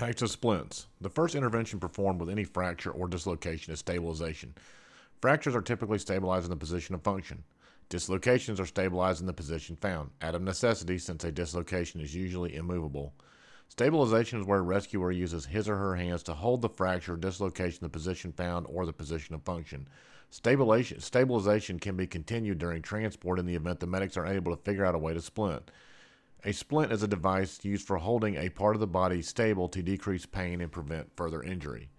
Types of splints. The first intervention performed with any fracture or dislocation is stabilization. Fractures are typically stabilized in the position of function. Dislocations are stabilized in the position found, out of necessity since a dislocation is usually immovable. Stabilization is where a rescuer uses his or her hands to hold the fracture or dislocation in the position found or the position of function. Stabilization, can be continued during transport in the event the medics are able to figure out a way to splint. A splint is a device used for holding a part of the body stable to decrease pain and prevent further injury.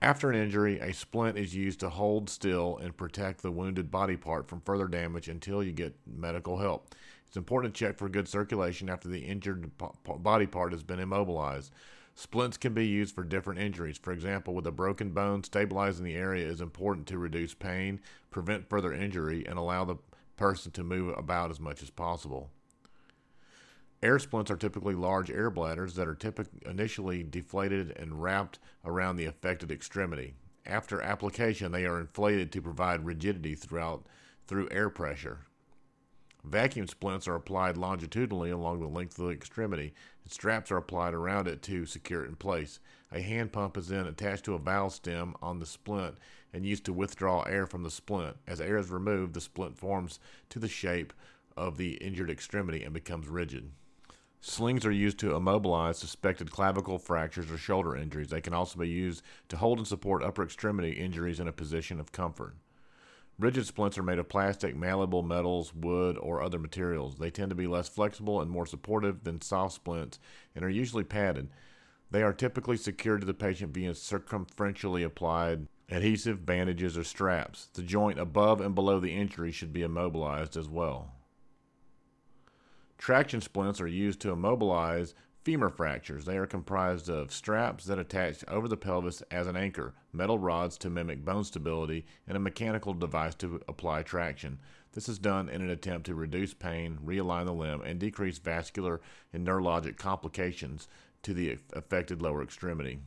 After an injury, a splint is used to hold still and protect the wounded body part from further damage until you get medical help. It's important to check for good circulation after the injured body part has been immobilized. Splints can be used for different injuries. For example, with a broken bone, stabilizing the area is important to reduce pain, prevent further injury, and allow the person to move about as much as possible. Air splints are typically large air bladders that are typically initially deflated and wrapped around the affected extremity. After application, they are inflated to provide rigidity throughout through air pressure. Vacuum splints are applied longitudinally along the length of the extremity, and straps are applied around it to secure it in place. A hand pump is then attached to a valve stem on the splint and used to withdraw air from the splint. As air is removed, the splint forms to the shape of the injured extremity and becomes rigid. Slings are used to immobilize suspected clavicle fractures or shoulder injuries. They can also be used to hold and support upper extremity injuries in a position of comfort. Rigid splints are made of plastic, malleable metals, wood, or other materials. They tend to be less flexible and more supportive than soft splints and are usually padded. They are typically secured to the patient via circumferentially applied adhesive bandages or straps. The joint above and below the injury should be immobilized as well. Traction splints are used to immobilize femur fractures. They are comprised of straps that attach over the pelvis as an anchor, metal rods to mimic bone stability, and a mechanical device to apply traction. This is done in an attempt to reduce pain, realign the limb, and decrease vascular and neurologic complications to the affected lower extremity.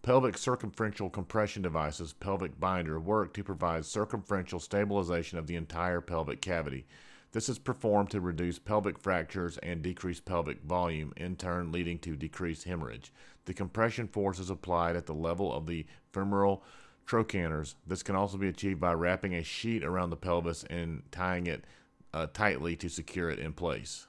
Pelvic circumferential compression devices, pelvic binder, work to provide circumferential stabilization of the entire pelvic cavity. This is performed to reduce pelvic fractures and decrease pelvic volume, in turn leading to decreased hemorrhage. The compression force is applied at the level of the femoral trochanters. This can also be achieved by wrapping a sheet around the pelvis and tying it uh, tightly to secure it in place.